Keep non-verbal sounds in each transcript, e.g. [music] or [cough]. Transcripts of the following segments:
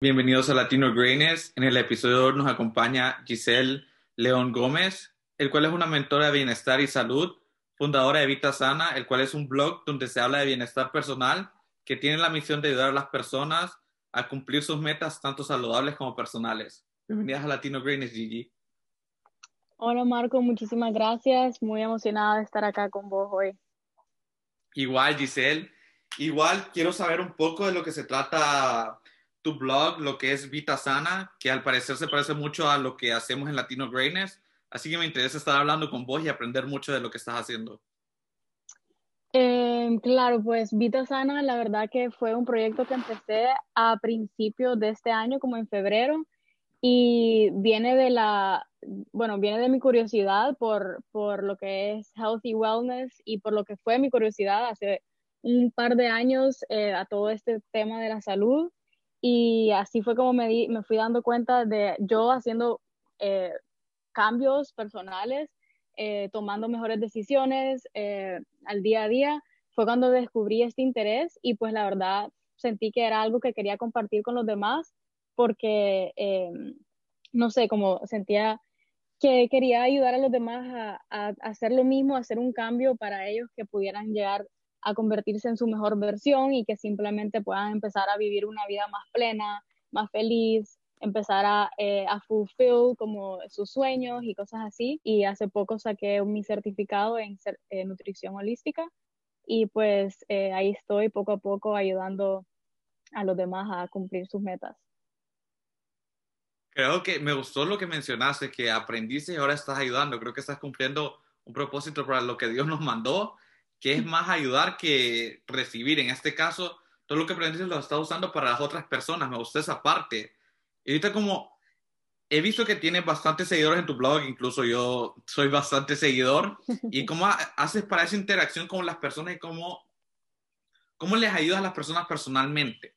Bienvenidos a Latino Greatness. En el episodio nos acompaña Giselle León Gómez, el cual es una mentora de bienestar y salud, fundadora de Vita Sana, el cual es un blog donde se habla de bienestar personal, que tiene la misión de ayudar a las personas a cumplir sus metas, tanto saludables como personales. Bienvenidas a Latino Greatness, Gigi. Hola Marco, muchísimas gracias. Muy emocionada de estar acá con vos hoy. Igual, Giselle. Igual quiero saber un poco de lo que se trata tu blog, lo que es Vita Sana, que al parecer se parece mucho a lo que hacemos en Latino Greatness. Así que me interesa estar hablando con vos y aprender mucho de lo que estás haciendo. Eh, claro, pues Vita Sana, la verdad que fue un proyecto que empecé a principios de este año, como en febrero, y viene de la, bueno, viene de mi curiosidad por, por lo que es healthy wellness y por lo que fue mi curiosidad hace un par de años eh, a todo este tema de la salud y así fue como me, di, me fui dando cuenta de yo haciendo eh, cambios personales, eh, tomando mejores decisiones eh, al día a día. Fue cuando descubrí este interés y pues la verdad sentí que era algo que quería compartir con los demás porque, no sé, como sentía que quería ayudar a los demás a, a, hacer lo mismo, a hacer un cambio para ellos que pudieran llegar a convertirse en su mejor versión y que simplemente puedan empezar a vivir una vida más plena, más feliz, empezar a, eh, a fulfill como sus sueños y cosas así. Y hace poco saqué mi certificado en nutrición holística y pues eh, ahí estoy poco a poco ayudando a los demás a cumplir sus metas. Creo que me gustó lo que mencionaste, que aprendiste y ahora estás ayudando. Creo que estás cumpliendo un propósito para lo que Dios nos mandó que es más ayudar que recibir. En este caso, todo lo que aprendiste lo estás usando para las otras personas. Me gusta esa parte. Y ahorita como he visto que tienes bastantes seguidores en tu blog, incluso yo soy bastante seguidor. ¿Y cómo haces para esa interacción con las personas y cómo, cómo les ayudas a las personas personalmente?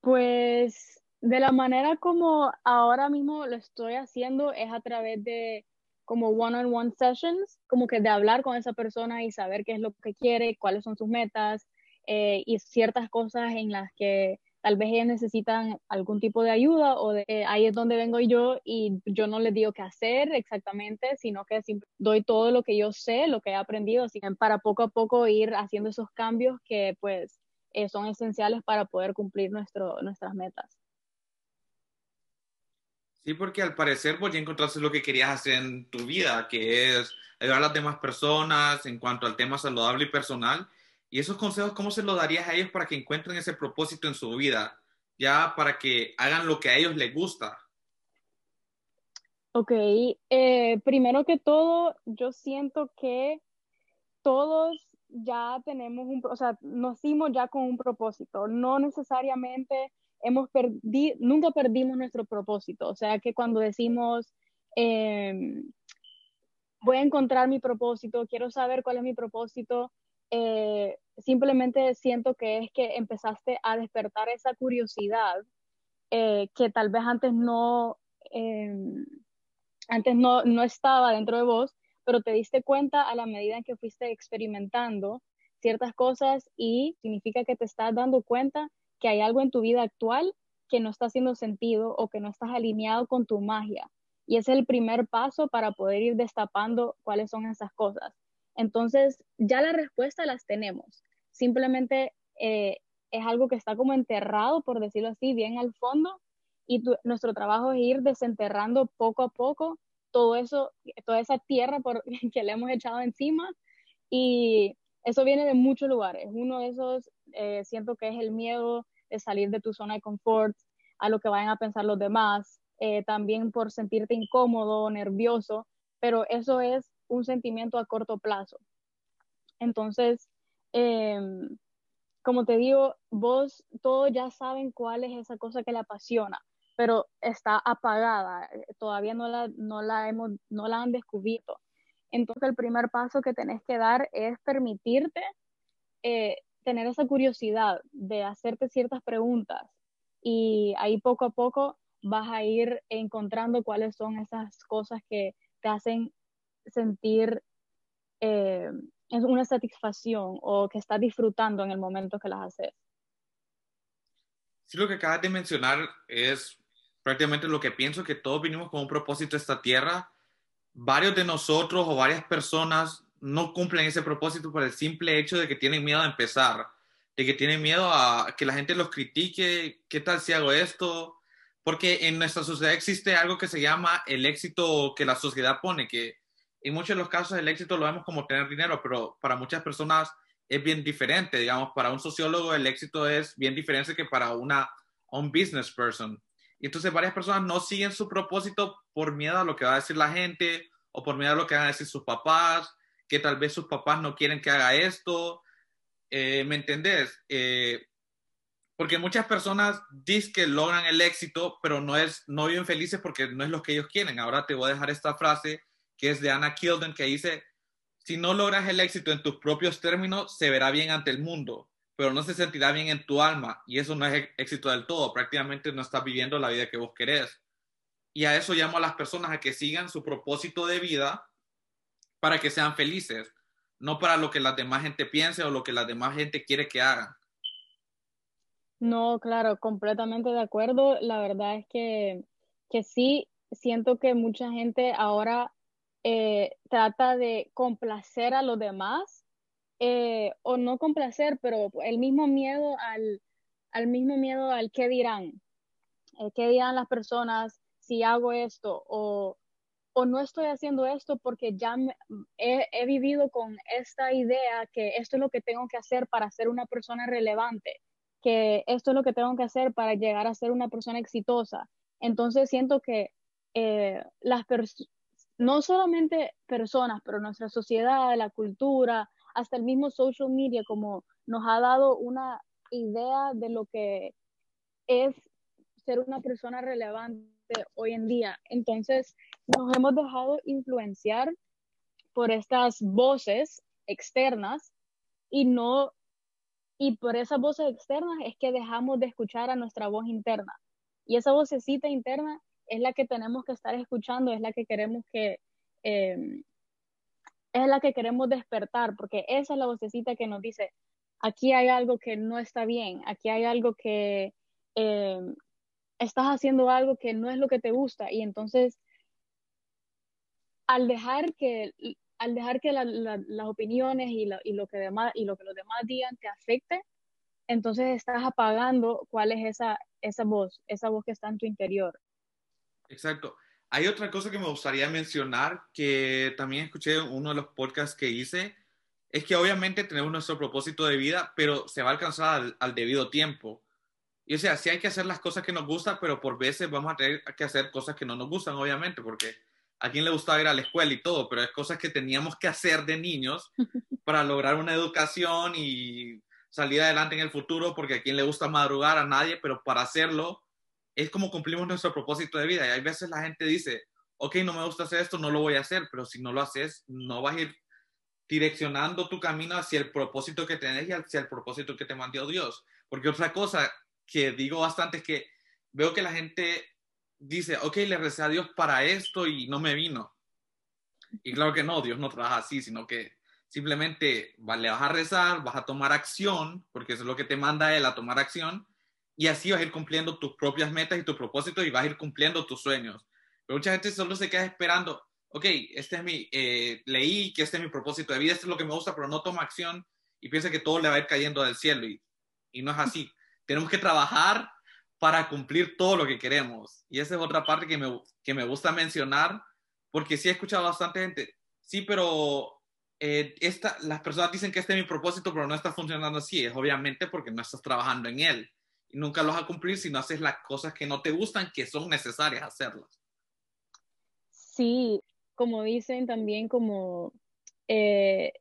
Pues de la manera como ahora mismo lo estoy haciendo es a través de como one-on-one sessions, como que de hablar con esa persona y saber qué es lo que quiere, cuáles son sus metas eh, y ciertas cosas en las que tal vez ellas necesitan algún tipo de ayuda o eh, ahí es donde vengo yo y yo no les digo qué hacer exactamente, sino que doy todo lo que yo sé, lo que he aprendido, para poco a poco ir haciendo esos cambios que pues eh, son esenciales para poder cumplir nuestro, nuestras metas. Sí, porque al parecer vos ya encontraste lo que querías hacer en tu vida, que es ayudar a las demás personas en cuanto al tema saludable y personal. Y esos consejos, ¿cómo se los darías a ellos para que encuentren ese propósito en su vida? Ya para que hagan lo que a ellos les gusta. Ok, eh, primero que todo, yo siento que todos ya tenemos un, o sea, nacimos ya con un propósito, no necesariamente hemos perdido, nunca perdimos nuestro propósito. O sea que cuando decimos, em, voy a encontrar mi propósito, quiero saber cuál es mi propósito, eh, simplemente siento que es que empezaste a despertar esa curiosidad eh, que tal vez antes no, em, antes no, no estaba dentro de vos, pero te diste cuenta a la medida en que fuiste experimentando ciertas cosas y significa que te estás dando cuenta que hay algo en tu vida actual que no está haciendo sentido o que no estás alineado con tu magia. Y es el primer paso para poder ir destapando cuáles son esas cosas. Entonces, ya la respuesta las tenemos. Simplemente eh, es algo que está como enterrado, por decirlo así, bien al fondo. Y nuestro trabajo es ir desenterrando poco a poco todo eso, toda esa tierra por, [laughs] que le hemos echado encima. Y eso viene de muchos lugares. Uno de esos, eh, siento que es el miedo salir de tu zona de confort, a lo que vayan a pensar los demás, eh, también por sentirte incómodo, nervioso, pero eso es un sentimiento a corto plazo. Entonces, em, como te digo, vos todos ya saben cuál es esa cosa que le apasiona, pero está apagada, todavía no la, no la, hemos, no la han descubierto. Entonces, el primer paso que tenés que dar es permitirte eh, tener esa curiosidad de hacerte ciertas preguntas y ahí poco a poco vas a ir encontrando cuáles son esas cosas que te hacen sentir eh, una satisfacción o que estás disfrutando en el momento que las haces. Sí, lo que acabas de mencionar es prácticamente lo que pienso, que todos vinimos con un propósito a esta tierra. Varios de nosotros o varias personas no cumplen ese propósito por el simple hecho de que tienen miedo a empezar, de que tienen miedo a que la gente los critique, ¿qué tal si hago esto? Porque en nuestra sociedad existe algo que se llama el éxito que la sociedad pone, que en muchos de los casos el éxito lo vemos como tener dinero, pero para muchas personas es bien diferente. Digamos, para un sociólogo el éxito es bien diferente que para una, un business person. Y entonces varias personas no siguen su propósito por miedo a lo que va a decir la gente o por miedo a lo que van a decir sus papás, que tal vez sus papás no quieren que haga esto. Eh, ¿Me entendés? Eh, porque muchas personas dicen que logran el éxito, pero no, es, no viven felices porque no es lo que ellos quieren. Ahora te voy a dejar esta frase que es de Anna Kilden que dice, si no logras el éxito en tus propios términos, se verá bien ante el mundo, pero no se sentirá bien en tu alma y eso no es éxito del todo, prácticamente no estás viviendo la vida que vos querés. Y a eso llamo a las personas a que sigan su propósito de vida para que sean felices, no para lo que la demás gente piense o lo que la demás gente quiere que hagan. No, claro, completamente de acuerdo. La verdad es que, que sí, siento que mucha gente ahora eh, trata de complacer a los demás, eh, o no complacer, pero el mismo miedo al, al mismo miedo al qué dirán, qué dirán las personas si hago esto, o, o no estoy haciendo esto porque ya he, he, vivido con esta idea que esto es lo que tengo que hacer para ser una persona relevante, que esto es lo que tengo que hacer para llegar a ser una persona exitosa. Entonces siento que eh, las no solamente personas, pero nuestra sociedad, la cultura, hasta el mismo social media, como nos ha dado una idea de lo que es ser una persona relevante hoy en día. Entonces, nos hemos dejado influenciar por estas voces externas y no y por esas voces externas es que dejamos de escuchar a nuestra voz interna. Y esa vocecita interna es la que tenemos que estar escuchando, es la que queremos que, eh, es la que queremos despertar, porque esa es la vocecita que nos dice, aquí hay algo que no está bien, aquí hay algo que eh, estás haciendo algo que no es lo que te gusta, y entonces al dejar que al dejar que las opiniones y lo, y lo, que demás, y lo que los demás digan te afecte, entonces estás apagando cuál es esa, esa voz, esa voz que está en tu interior. Exacto. Hay otra cosa que me gustaría mencionar que también escuché en uno de los podcasts que hice, es que obviamente tenemos nuestro propósito de vida, pero se va a alcanzar al, debido tiempo. Y o sea, sí hay que hacer las cosas que nos gustan, pero por veces vamos a tener que hacer cosas que no nos gustan, obviamente, porque a quien le gustaba ir a la escuela y todo, pero es cosas que teníamos que hacer de niños [laughs] para lograr una educación y salir adelante en el futuro, porque a quien le gusta madrugar a nadie, pero para hacerlo es como cumplimos nuestro propósito de vida. Y hay veces la gente dice, ok, no me gusta hacer esto, no lo voy a hacer, pero si no lo haces, no vas a ir direccionando tu camino hacia el propósito que tenés y hacia el propósito que te mandó Dios. Porque otra cosa que digo bastante es que veo que la gente dice, ok, le recé a Dios para esto y no me vino. Y claro que no, Dios no trabaja así, sino que simplemente le vas a rezar, vas a tomar acción, porque eso es lo que te manda Él a tomar acción, y así vas a ir cumpliendo tus propias metas y tus propósitos y vas a ir cumpliendo tus sueños. Pero mucha gente solo se queda esperando, ok, este es mi, eh, leí que este es mi propósito de vida, esto es lo que me gusta, pero no toma acción y piensa que todo le va a ir cayendo del cielo y, y no es así. Tenemos que trabajar para cumplir todo lo que queremos. Y esa es otra parte que me, que me gusta mencionar, porque sí he escuchado bastante gente, sí, pero eh, esta, las personas dicen que este es mi propósito, pero no está funcionando así. Es obviamente porque no estás trabajando en él y nunca los vas a cumplir si no haces las cosas que no te gustan, que son necesarias hacerlas. Sí, como dicen también, como eh,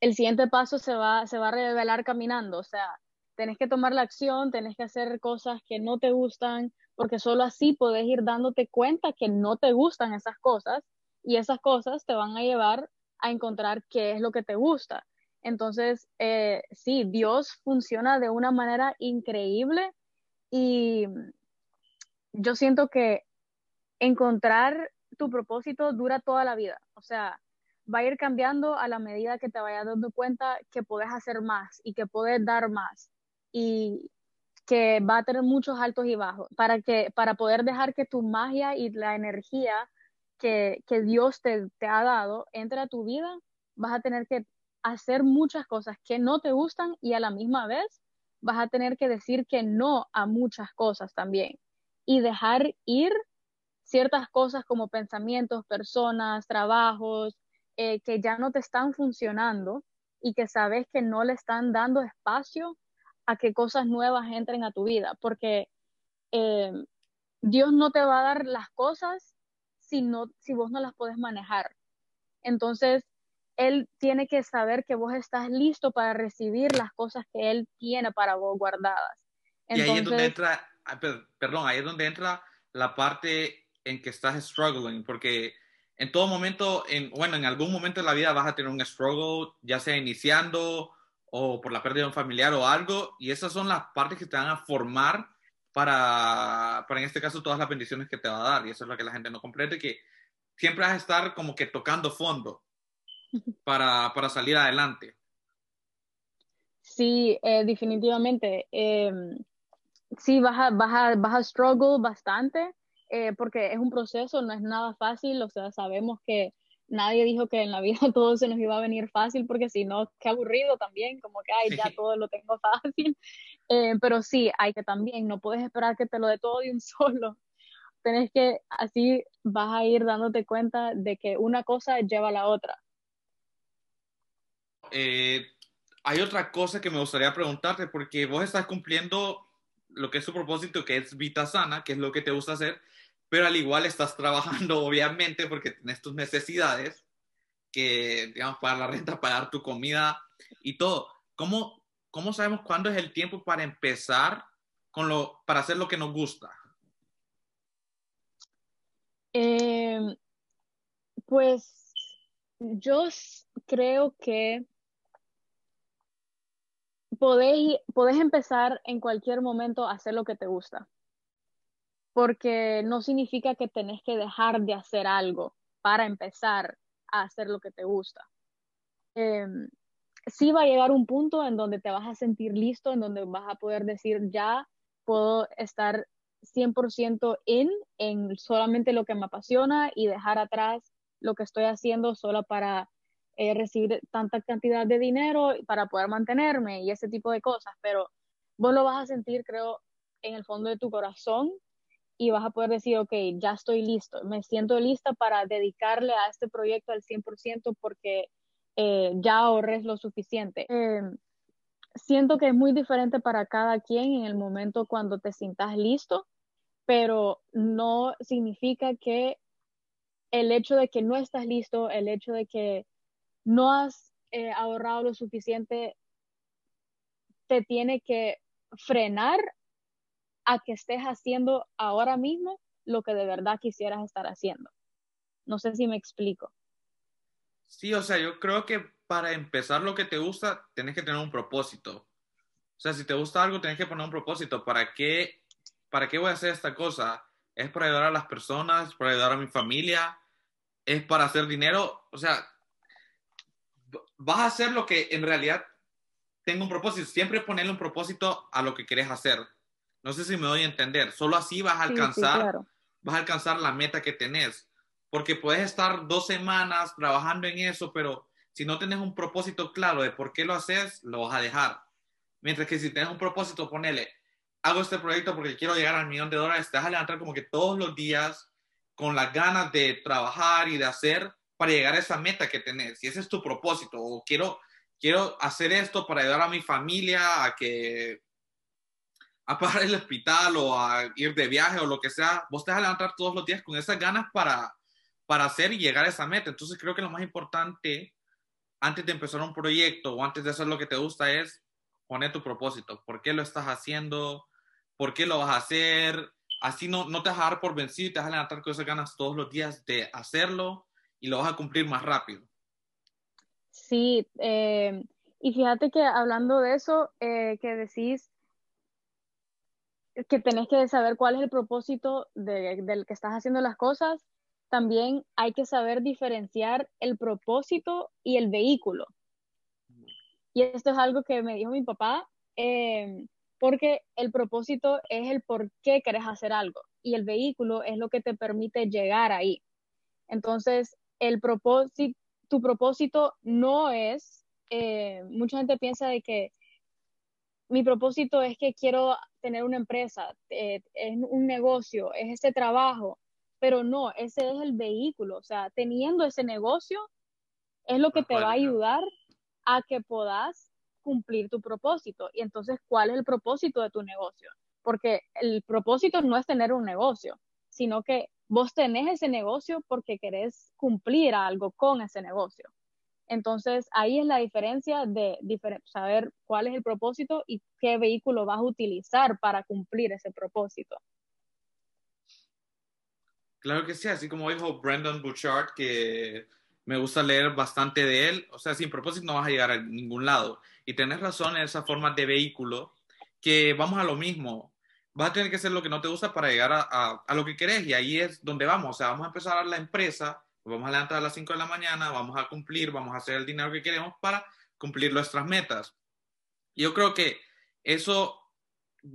el siguiente paso se va, se va a revelar caminando, o sea, tenés que tomar la acción, tenés que hacer cosas que no te gustan, porque solo así podés ir dándote cuenta que no te gustan esas cosas y esas cosas te van a llevar a encontrar qué es lo que te gusta. Entonces, eh, sí, Dios funciona de una manera increíble y yo siento que encontrar tu propósito dura toda la vida. O sea, va a ir cambiando a la medida que te vayas dando cuenta que puedes hacer más y que puedes dar más. Y que va a tener muchos altos y bajos, para, que, para poder dejar que tu magia y la energía que, que Dios te, te ha dado entre a tu vida, vas a tener que hacer muchas cosas que no te gustan y a la misma vez vas a tener que decir que no a muchas cosas también y dejar ir ciertas cosas como pensamientos, personas, trabajos, eh, que ya no te están funcionando y que sabes que no le están dando espacio a que cosas nuevas entren a tu vida, porque eh, Dios no te va a dar las cosas si, no, si vos no las puedes manejar. Entonces, Él tiene que saber que vos estás listo para recibir las cosas que Él tiene para vos guardadas. Entonces, y ahí es donde entra, perdón, ahí es donde entra la parte en que estás struggling, porque en todo momento, en, bueno, en algún momento de la vida vas a tener un struggle, ya sea iniciando o por la pérdida de un familiar o algo, y esas son las partes que te van a formar para, para en este caso, todas las bendiciones que te va a dar, y eso es lo que la gente no comprende, que siempre vas a estar como que tocando fondo para, para salir adelante. Sí, eh, definitivamente. Eh, sí, vas a, vas, a, vas a struggle bastante, eh, porque es un proceso, no es nada fácil, o sea, sabemos que nadie dijo que en la vida [laughs] todo se nos iba a venir fácil, porque si no, qué aburrido también, como que, ay, ya todo lo tengo [laughs] fácil, eh, pero sí, hay que también, no puedes esperar que te lo dé todo de un [laughs] solo, tenés que, así vas a ir dándote cuenta de que una cosa lleva a la otra. Eh, hay otra cosa que me gustaría preguntarte, porque vos estás cumpliendo lo que es su propósito, que es Vita Sana, que es lo que te gusta hacer, pero al igual estás trabajando, [laughs] obviamente, porque tienes tus necesidades, que, digamos, pagar la renta, pagar tu comida y todo. ¿Cómo, cómo sabemos cuándo es el tiempo para empezar con lo, para hacer lo que nos gusta? Eh, pues yo creo que podés, podés empezar en cualquier momento a hacer lo que te gusta porque no significa que tenés que dejar de hacer algo para empezar a hacer lo que te gusta. Eh, sí va a llegar un punto en donde te vas a sentir listo, en donde vas a poder decir, ya puedo estar 100% in en solamente lo que me apasiona y dejar atrás lo que estoy haciendo solo para eh, recibir tanta cantidad de dinero para poder mantenerme y ese tipo de cosas, pero vos lo vas a sentir, creo, en el fondo de tu corazón y vas a poder decir, ok, ya estoy listo, me siento lista para dedicarle a este proyecto al 100% porque eh, ya ahorres lo suficiente. Eh, siento que es muy diferente para cada quien en el momento cuando te sientas listo, pero no significa que el hecho de que no estás listo, el hecho de que no has eh, ahorrado lo suficiente, te tiene que frenar a que estés haciendo ahora mismo lo que de verdad quisieras estar haciendo. No sé si me explico. Sí, o sea, yo creo que para empezar lo que te gusta, tienes que tener un propósito. O sea, si te gusta algo, tienes que poner un propósito. ¿Para qué, para qué voy a hacer esta cosa? ¿Es para ayudar a las personas? ¿Para ayudar a mi familia? ¿Es para hacer dinero? O sea, vas a hacer lo que en realidad tenga un propósito. Siempre ponerle un propósito a lo que quieres hacer. No sé si me doy a entender. Solo así vas a alcanzar, vas a alcanzar la meta que tenés. Porque puedes estar dos semanas trabajando en eso, pero si no tienes un propósito claro de por qué lo haces, lo vas a dejar. Mientras que si tienes un propósito, ponele, hago este proyecto porque quiero llegar al millón de dólares, te vas a levantar como que todos los días con las ganas de trabajar y de hacer para llegar a esa meta que tenés. Si ese es tu propósito, o quiero, quiero hacer esto para ayudar a mi familia a que a pagar el hospital o a ir de viaje o lo que sea, vos te vas a levantar todos los días con esas ganas para, para hacer y llegar a esa meta. Entonces creo que lo más importante antes de empezar un proyecto o antes de hacer lo que te gusta es poner tu propósito. ¿Por qué lo estás haciendo? ¿Por qué lo vas a hacer? Así no, no te vas a dar por vencido y te vas a levantar con esas ganas todos los días de hacerlo y lo vas a cumplir más rápido. Sí, eh, y fíjate que hablando de eso, eh, que decís que tenés que saber cuál es el propósito de, del que estás haciendo las cosas, también hay que saber diferenciar el propósito y el vehículo. Y esto es algo que me dijo mi papá, eh, porque el propósito es el por qué querés hacer algo y el vehículo es lo que te permite llegar ahí. Entonces, el propósito, tu propósito no es, eh, mucha gente piensa de que mi propósito es que quiero tener una empresa, eh, es un negocio, es ese trabajo, pero no, ese es el vehículo, o sea, teniendo ese negocio es lo que te va a ayudar a que puedas cumplir tu propósito. Y entonces, ¿cuál es el propósito de tu negocio? Porque el propósito no es tener un negocio, sino que vos tenés ese negocio porque querés cumplir algo con ese negocio. Entonces, ahí es la diferencia de saber cuál es el propósito y qué vehículo vas a utilizar para cumplir ese propósito. Claro que sí, así como dijo Brandon Bouchard, que me gusta leer bastante de él, o sea, sin propósito no vas a llegar a ningún lado. Y tenés razón en esa forma de vehículo, que vamos a lo mismo, vas a tener que hacer lo que no te gusta para llegar a, a, lo que querés y ahí es donde vamos, o sea, vamos a empezar a la empresa, vamos a levantar a las 5 de la mañana, vamos a cumplir, vamos a hacer el dinero que queremos para cumplir nuestras metas. Yo creo que eso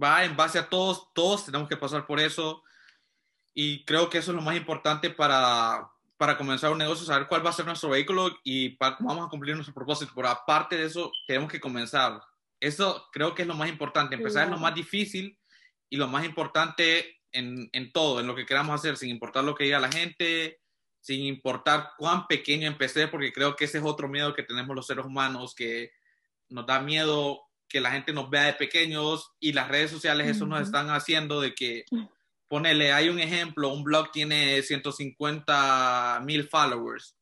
va en base a todos, todos tenemos que pasar por eso y creo que eso es lo más importante para, para comenzar un negocio, saber cuál va a ser nuestro vehículo y vamos a cumplir nuestro propósito. Pero aparte de eso, tenemos que comenzar. Eso creo que es lo más importante. Empezar es lo más difícil y lo más importante en, en, todo, en lo que queramos hacer, sin importar lo que diga la gente, sin importar cuán pequeño empecé, porque creo que ese es otro miedo que tenemos los seres humanos, que nos da miedo que la gente nos vea de pequeños y las redes sociales eso nos están haciendo de que ponele, hay un ejemplo, un blog tiene 150 mil followers.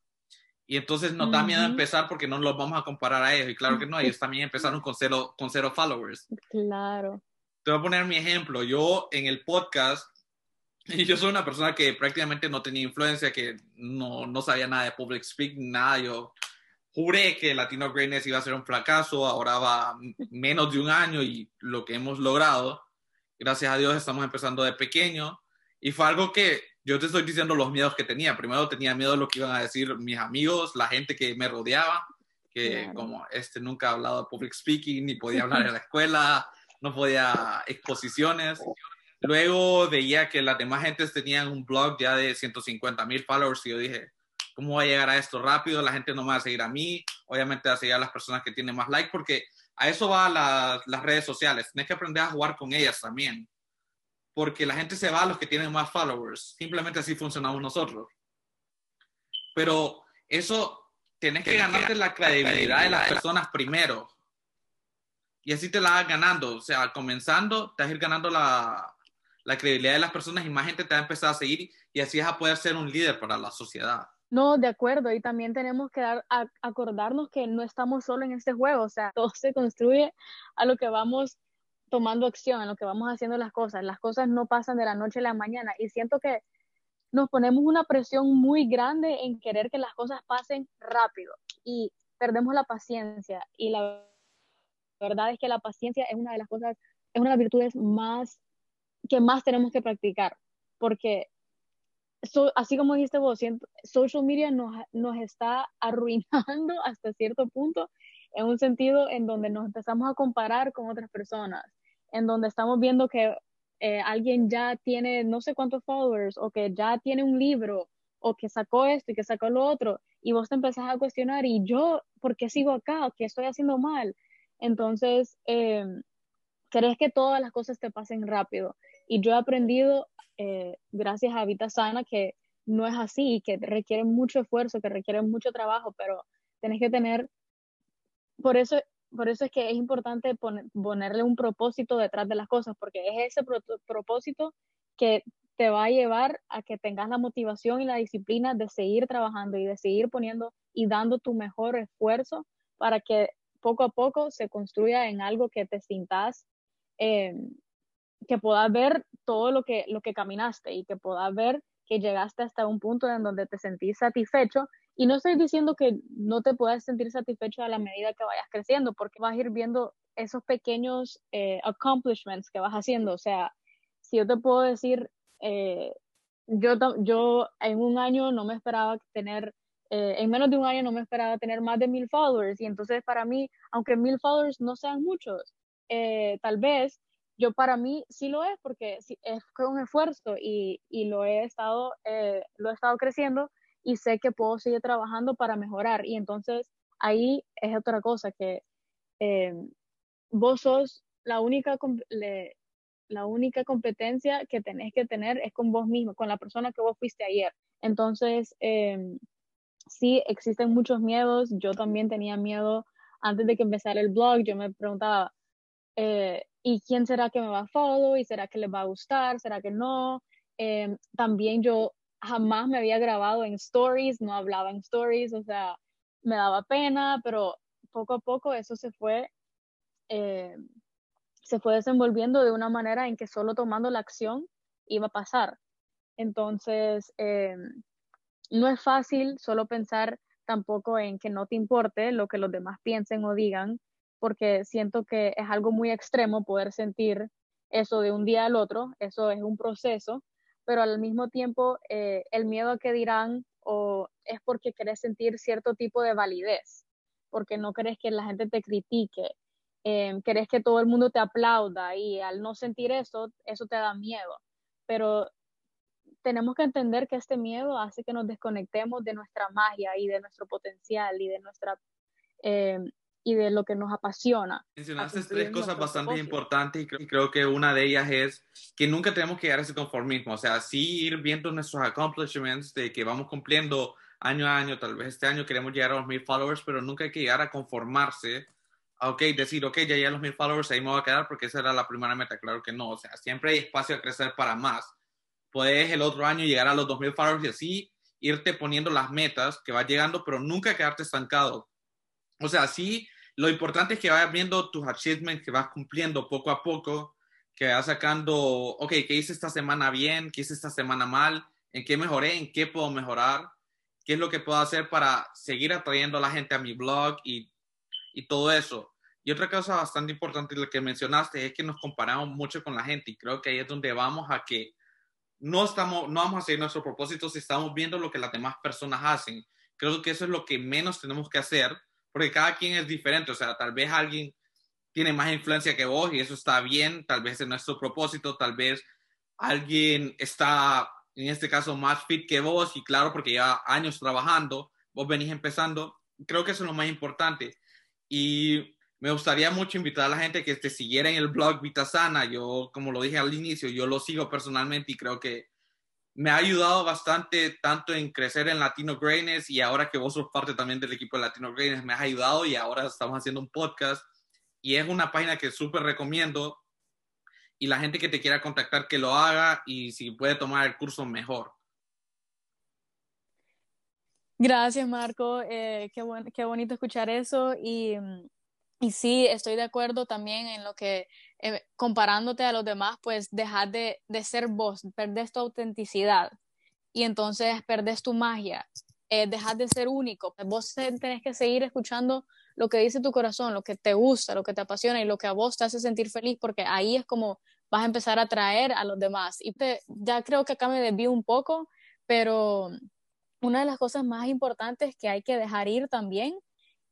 Y entonces nos da miedo empezar porque no los vamos a comparar a ellos. Y claro que no, ellos también empezaron con cero, con cero followers. Claro. Te voy a poner mi ejemplo. Yo en el podcast, y yo soy una persona que prácticamente no tenía influencia, que no, no sabía nada de public speaking, nada. Yo juré que Latino Greatness iba a ser un fracaso. Ahora va menos de un año y lo que hemos logrado gracias a Dios estamos empezando de pequeño y fue algo que yo te estoy diciendo los miedos que tenía. Primero tenía miedo de lo que iban a decir mis amigos, la gente que me rodeaba, que como este nunca ha hablado de public speaking, ni podía hablar en la escuela, no podía exposiciones. Luego veía que las demás gentes tenían un blog ya de 150 mil followers y yo dije, ¿cómo voy a llegar a esto rápido? La gente no me va a seguir a mí, obviamente va a seguir a las personas que tienen más like porque a eso va las redes sociales. Tienes que aprender a jugar con ellas también. Porque la gente se va a los que tienen más followers. Simplemente así funcionamos nosotros. Pero eso, tienes que ganarte la credibilidad de las personas primero. Y así te la vas ganando. O sea, comenzando, te vas a ir ganando la, la credibilidad de las personas y más gente te va a empezar a seguir y así vas a poder ser un líder para la sociedad. No, de acuerdo, y también tenemos que dar, acordarnos que no estamos solo en este juego, o sea, todo se construye a lo que vamos tomando acción, a lo que vamos haciendo las cosas. Las cosas no pasan de la noche a la mañana y siento que nos ponemos una presión muy grande en querer que las cosas pasen rápido y perdemos la paciencia y la verdad es que la paciencia es una de las cosas, es una de las virtudes más que más tenemos que practicar porque así como dijiste vos, social media nos, nos está arruinando [laughs] hasta cierto punto en un sentido en donde nos empezamos a comparar con otras personas, en donde estamos viendo que eh, alguien ya tiene no sé cuántos followers o que ya tiene un libro o que sacó esto y que sacó lo otro y vos te empezás a cuestionar y yo, ¿por qué sigo acá? ¿Qué estoy haciendo mal? Entonces, eh, crees que todas las cosas te pasen rápido y yo he aprendido eh, gracias a Vita Sana, que no es así, que requiere mucho esfuerzo, que requiere mucho trabajo, pero tenés que tener, por eso, por eso es que es importante ponerle un propósito detrás de las cosas, porque es ese propósito que te va a llevar a que tengas la motivación y la disciplina de seguir trabajando y de seguir poniendo y dando tu mejor esfuerzo para que poco a poco se construya en algo que te sintas eh, que puedas ver todo lo que, lo que caminaste y que puedas ver que llegaste hasta un punto en donde te sentís satisfecho. Y no estoy diciendo que no te puedas sentir satisfecho a la medida que vayas creciendo, porque vas a ir viendo esos pequeños eh, accomplishments que vas haciendo. O sea, si yo te puedo decir, eh, yo, yo en un año no me esperaba tener, eh, en menos de un año no me esperaba tener más de mil followers. Y entonces para mí, aunque mil followers no sean muchos, tal vez yo para mí sí lo es porque es un esfuerzo y, y lo, he estado, eh, lo he estado creciendo y sé que puedo seguir trabajando para mejorar. Y entonces ahí es otra cosa que eh, vos sos la única, la única competencia que tenés que tener es con vos mismo, con la persona que vos fuiste ayer. Entonces, eh, sí, existen muchos miedos. Yo también tenía miedo antes de que empezara el blog. Yo me preguntaba, eh, ¿y quién será que me va a follow? ¿Y será que les va a gustar? ¿Será que no? Eh, también yo jamás me había grabado en stories, no hablaba en stories, o sea, me daba pena, pero poco a poco eso se fue, eh, se fue desenvolviendo de una manera en que solo tomando la acción iba a pasar. Entonces, eh, no es fácil solo pensar tampoco en que no te importe lo que los demás piensen o digan, porque siento que es algo muy extremo poder sentir eso de un día al otro, eso es un proceso, pero al mismo tiempo eh, el miedo a que dirán o es porque querés sentir cierto tipo de validez, porque no querés que la gente te critique, eh, querés que todo el mundo te aplauda y al no sentir eso, eso te da miedo. Pero tenemos que entender que este miedo hace que nos desconectemos de nuestra magia y de nuestro potencial y de nuestra eh, y de lo que nos apasiona. Mencionaste tres cosas bastante importantes y creo, que una de ellas es que nunca tenemos que llegar a ese conformismo, o sea, sí ir viendo nuestros accomplishments de que vamos cumpliendo año a año, tal vez este año queremos llegar a los mil followers, pero nunca hay que llegar a conformarse, a, ok, decir, ok, ya llegué a los mil followers, ahí me voy a quedar porque esa era la primera meta, claro que no, o sea, siempre hay espacio a crecer para más. Puedes el otro año llegar a los dos mil followers y así irte poniendo las metas que vas llegando, pero nunca quedarte estancado o sea, sí, lo importante es que vayas viendo tus achievements que vas cumpliendo poco a poco, que vas sacando, ok, ¿qué hice esta semana bien? ¿Qué hice esta semana mal? ¿En qué mejoré? ¿En qué puedo mejorar? ¿Qué es lo que puedo hacer para seguir atrayendo a la gente a mi blog y, y todo eso? Y otra cosa bastante importante lo que mencionaste es que nos comparamos mucho con la gente y creo que ahí es donde vamos a que no, estamos, no vamos a seguir nuestro propósito si estamos viendo lo que las demás personas hacen. Creo que eso es lo que menos tenemos que hacer porque cada quien es diferente, o sea, tal vez alguien tiene más influencia que vos y eso está bien, tal vez es nuestro propósito, tal vez alguien está, en este caso, más fit que vos y claro, porque lleva años trabajando, vos venís empezando, creo que eso es lo más importante. Y me gustaría mucho invitar a la gente que te siguiera en el blog Vitasana. Yo, como lo dije al inicio, yo lo sigo personalmente y creo que me ha ayudado bastante tanto en crecer en Latino Greatness y ahora que vos sos parte también del equipo de Latino Greatness, me has ayudado y ahora estamos haciendo un podcast. Y es una página que súper recomiendo. Y la gente que te quiera contactar que lo haga y si puede tomar el curso mejor. Gracias Marco, eh, qué, qué bonito escuchar eso. Y y sí, estoy de acuerdo también en lo que, eh, comparándote a los demás, pues dejar de, de, ser vos, perdés tu autenticidad y entonces perdés tu magia, eh, de ser único. Vos tenés que seguir escuchando lo que dice tu corazón, lo que te gusta, lo que te apasiona y lo que a vos te hace sentir feliz, porque ahí es como vas a empezar a atraer a los demás. Y ya creo que acá me desvío un poco, pero una de las cosas más importantes que hay que dejar ir también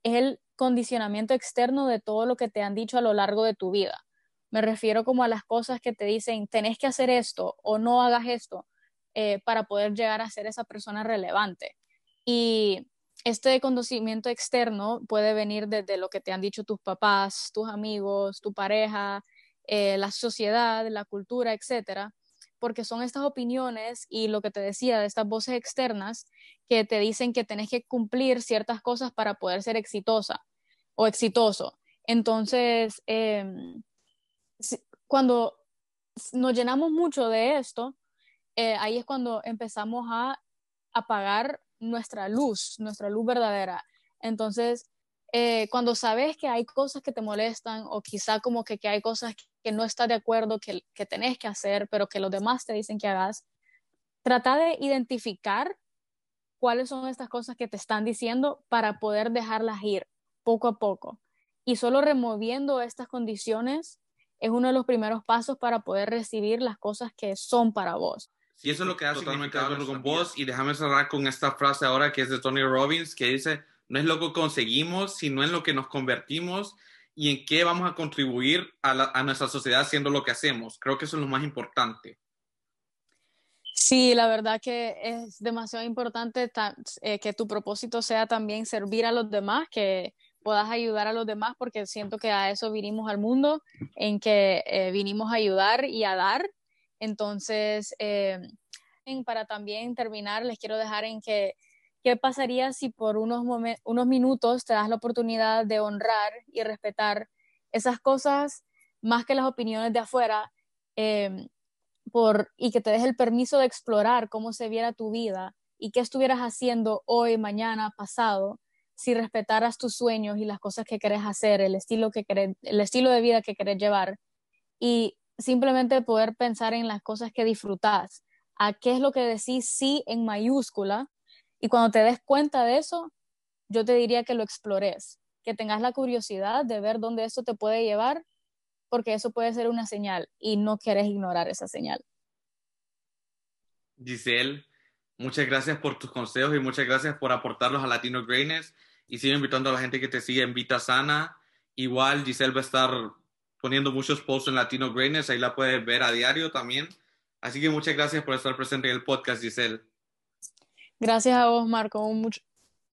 es el condicionamiento externo de todo lo que te han dicho a lo largo de tu vida. Me refiero como a las cosas que te dicen, tenés que hacer esto o no hagas esto eh, para poder llegar a ser esa persona relevante. Y este conocimiento externo puede venir desde lo que te han dicho tus papás, tus amigos, tu pareja, eh, la sociedad, la cultura, etcétera, porque son estas opiniones y lo que te decía de estas voces externas que te dicen que tenés que cumplir ciertas cosas para poder ser exitosa o exitoso. Entonces, em, cuando nos llenamos mucho de esto, eh, ahí es cuando empezamos a apagar nuestra luz, nuestra luz verdadera. Entonces, eh, cuando sabes que hay cosas que te molestan o quizá como que, que hay cosas que no estás de acuerdo, que, que tenés que hacer, pero que los demás te dicen que hagas, trata de identificar cuáles son estas cosas que te están diciendo para poder dejarlas ir poco a poco. Y solo removiendo estas condiciones es uno de los primeros pasos para poder recibir las cosas que son para vos. Y eso es lo que hace totalmente de acuerdo con vos. Y déjame cerrar con esta frase ahora que es de Tony Robbins, que dice, no es lo que conseguimos, sino en lo que nos convertimos. y en qué vamos a contribuir a, nuestra sociedad haciendo lo que hacemos. Creo que eso es lo más importante. Sí, la verdad que es demasiado importante eh, que tu propósito sea también servir a los demás, que puedas ayudar a los demás, porque siento que a eso vinimos al mundo, en que eh, vinimos a ayudar y a dar. Entonces, eh, para también terminar, les quiero dejar en que ¿Qué pasaría si por unos, unos minutos te das la oportunidad de honrar y respetar esas cosas más que las opiniones de afuera em, por, y que te des el permiso de explorar cómo se viera tu vida y qué estuvieras haciendo hoy, mañana, pasado, si respetaras tus sueños y las cosas que querés hacer, el estilo, que el estilo de vida que querés llevar y simplemente poder pensar en las cosas que disfrutás, a qué es lo que decís sí en mayúscula y cuando te des cuenta de eso, yo te diría que lo explores, que tengas la curiosidad de ver dónde eso te puede llevar, porque eso puede ser una señal y no quieres ignorar esa señal. Giselle, muchas gracias por tus consejos y muchas gracias por aportarlos a Latino Greatness y sigo invitando a la gente que te sigue en Vita Sana. Igual Giselle va a estar poniendo muchos posts en Latino Greatness, ahí la puedes ver a diario también. Así que muchas gracias por estar presente en el podcast, Giselle. Gracias a vos, Marco.